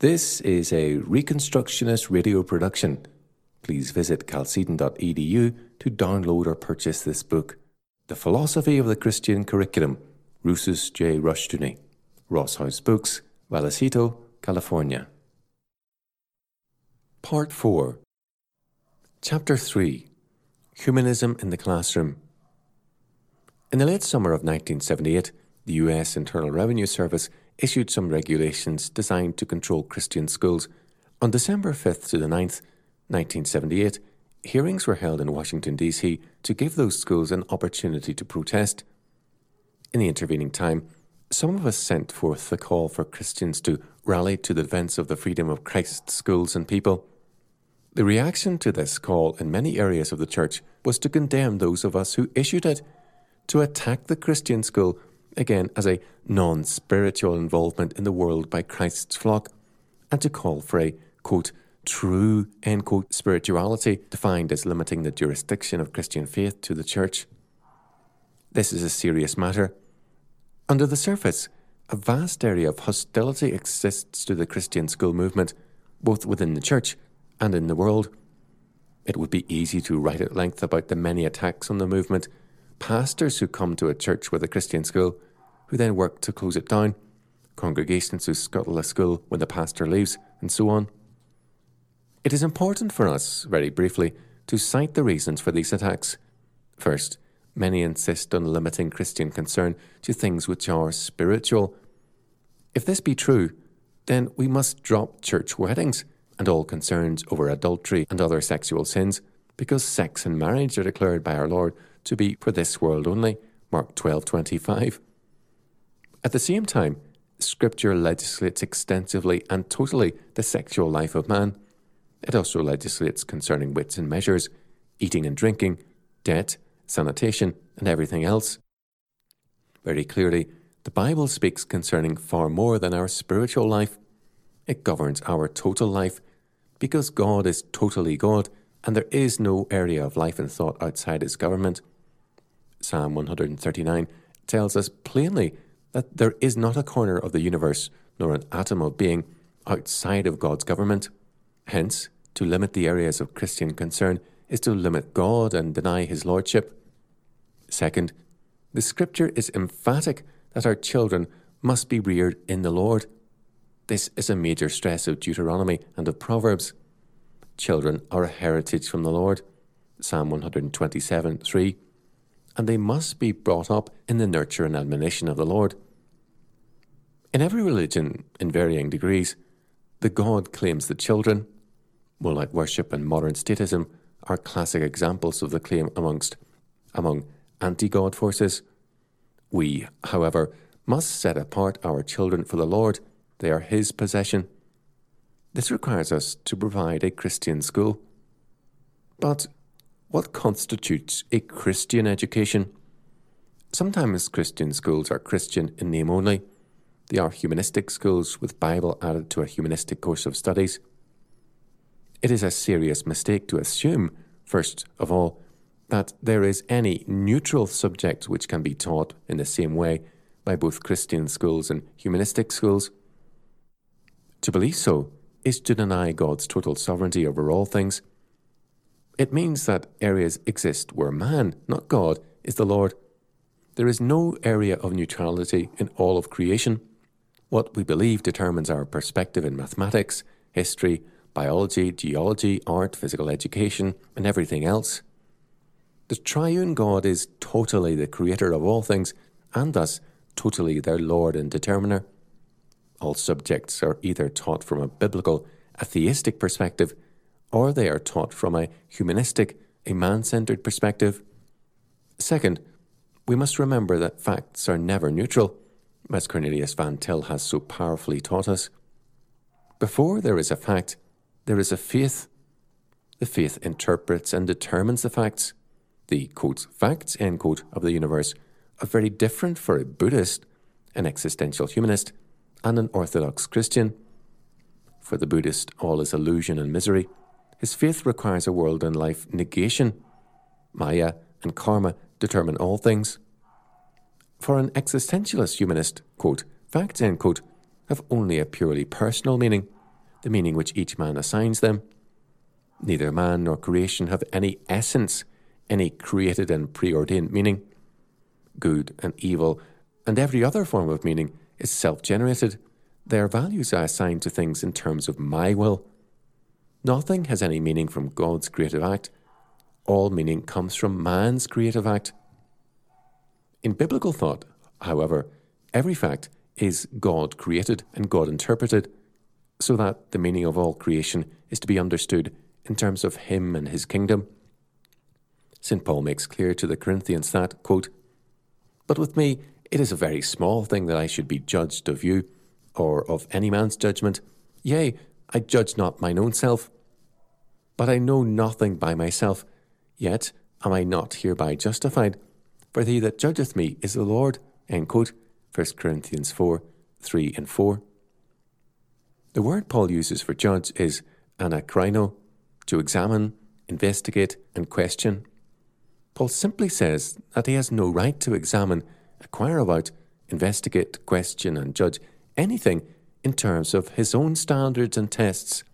This is a Reconstructionist radio production. Please visit chalcedon.edu to download or purchase this book. The Philosophy of the Christian Curriculum, Rousas J. Rushdoony, Ross House Books, Vallecito, California. Part 4 Chapter 3 Humanism in the Classroom. In the late summer of 1978, the U.S. Internal Revenue Service issued some regulations designed to control Christian schools. On December 5th to the 9th, 1978, hearings were held in Washington, D.C. to give those schools an opportunity to protest. In the intervening time, some of us sent forth the call for Christians to rally to the defence of the freedom of Christ's schools and people. The reaction to this call in many areas of the church was to condemn those of us who issued it, to attack the Christian school again as a non spiritual involvement in the world by Christ's flock, and to call for a quote, true end quote, spirituality defined as limiting the jurisdiction of Christian faith to the church. This is a serious matter. Under the surface, a vast area of hostility exists to the Christian school movement, both within the church and in the world. It would be easy to write at length about the many attacks on the movement, pastors who come to a church with a Christian school who then work to close it down, congregations who scuttle a school when the pastor leaves, and so on. It is important for us, very briefly, to cite the reasons for these attacks. First, many insist on limiting Christian concern to things which are spiritual. If this be true, then we must drop church weddings and all concerns over adultery and other sexual sins, because sex and marriage are declared by our Lord to be for this world only. Mark 12:25. At the same time, Scripture legislates extensively and totally the sexual life of man. It also legislates concerning weights and measures, eating and drinking, debt, sanitation, and everything else. Very clearly, the Bible speaks concerning far more than our spiritual life. It governs our total life because God is totally God and there is no area of life and thought outside His government. Psalm 139 tells us plainly that there is not a corner of the universe nor an atom of being outside of God's government. Hence, to limit the areas of Christian concern is to limit God and deny His Lordship. Second, the Scripture is emphatic that our children must be reared in the Lord. This is a major stress of Deuteronomy and of Proverbs. Children are a heritage from the Lord. Psalm 127 3. And they must be brought up in the nurture and admonition of the Lord. In every religion, in varying degrees, the God claims the children. Molech worship and modern statism are classic examples of the claim amongst among anti-God forces. We, however, must set apart our children for the Lord. They are His possession. This requires us to provide a Christian school. But what constitutes a Christian education? Sometimes Christian schools are Christian in name only. They are humanistic schools with Bible added to a humanistic course of studies. It is a serious mistake to assume, first of all, that there is any neutral subject which can be taught in the same way by both Christian schools and humanistic schools. To believe so is to deny God's total sovereignty over all things. It means that areas exist where man, not God, is the Lord. There is no area of neutrality in all of creation. What we believe determines our perspective in mathematics, history, biology, geology, art, physical education, and everything else. The triune God is totally the creator of all things, and thus totally their Lord and determiner. All subjects are either taught from a biblical, atheistic perspective, or they are taught from a humanistic, a man centered perspective. Second, we must remember that facts are never neutral as Cornelius Van Til has so powerfully taught us. Before there is a fact, there is a faith. The faith interprets and determines the facts. The facts end quote, of the universe are very different for a Buddhist, an existential humanist, and an Orthodox Christian. For the Buddhist, all is illusion and misery. His faith requires a world and life negation. Maya and karma determine all things. For an existentialist humanist, quote, facts, end quote, have only a purely personal meaning. the meaning which each man assigns them. Neither man nor creation have any essence, any created and preordained meaning. Good and evil and every other form of meaning is self generated. Their values are assigned to things in terms of my will. Nothing has any meaning from God's creative act. All meaning comes from man's creative act. In biblical thought, however, every fact is God created and God interpreted, so that the meaning of all creation is to be understood in terms of Him and His kingdom. St. Paul makes clear to the Corinthians that, quote, But with me it is a very small thing that I should be judged of you, or of any man's judgment. Yea, I judge not mine own self. But I know nothing by myself, yet am I not hereby justified. For he that judgeth me is the Lord. End quote. 1 Corinthians 4 3 and 4. The word Paul uses for judge is anakrino, to examine, investigate, and question. Paul simply says that he has no right to examine acquire about, investigate, question, and judge anything in terms of his own standards and tests.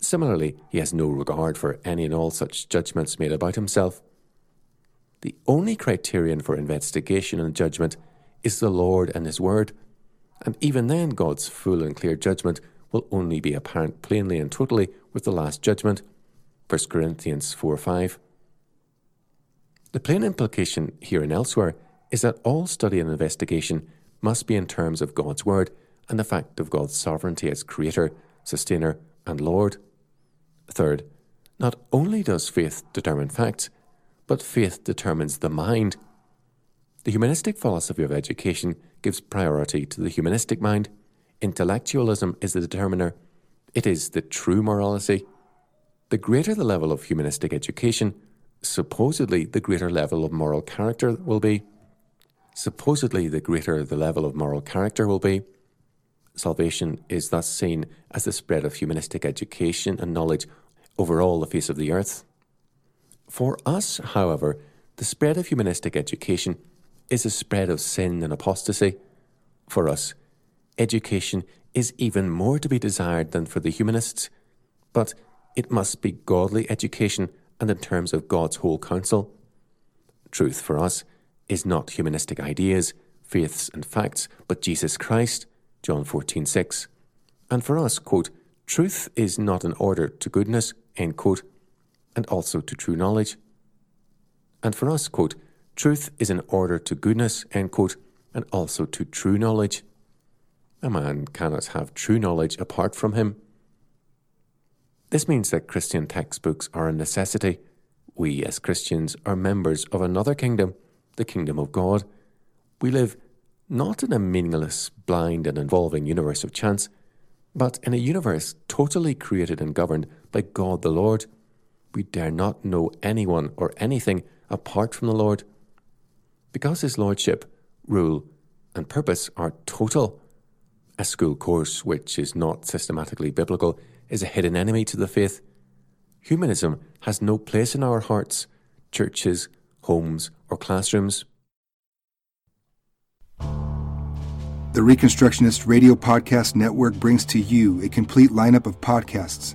Similarly, he has no regard for any and all such judgments made about himself. The only criterion for investigation and judgment is the Lord and His Word, and even then God's full and clear judgment will only be apparent plainly and totally with the Last Judgment. 1 Corinthians 4 5. The plain implication here and elsewhere is that all study and investigation must be in terms of God's Word and the fact of God's sovereignty as Creator, Sustainer, and Lord. Third, not only does faith determine facts, but faith determines the mind. The humanistic philosophy of education gives priority to the humanistic mind. Intellectualism is the determiner. It is the true morality. The greater the level of humanistic education, supposedly the greater level of moral character will be. Supposedly, the greater the level of moral character will be. Salvation is thus seen as the spread of humanistic education and knowledge over all the face of the earth. For us, however, the spread of humanistic education is a spread of sin and apostasy. For us, education is even more to be desired than for the humanists, but it must be godly education and in terms of God's whole counsel. Truth for us is not humanistic ideas, faiths, and facts, but Jesus Christ, John 14 6. And for us, quote, truth is not an order to goodness, end quote, and also to true knowledge. And for us, quote, truth is an order to goodness, end quote, and also to true knowledge. A man cannot have true knowledge apart from him. This means that Christian textbooks are a necessity. We, as Christians, are members of another kingdom the kingdom of God. We live not in a meaningless, blind, and involving universe of chance, but in a universe totally created and governed by God the Lord. We dare not know anyone or anything apart from the Lord. Because His Lordship, rule, and purpose are total, a school course which is not systematically biblical is a hidden enemy to the faith. Humanism has no place in our hearts, churches, homes, or classrooms. The Reconstructionist Radio Podcast Network brings to you a complete lineup of podcasts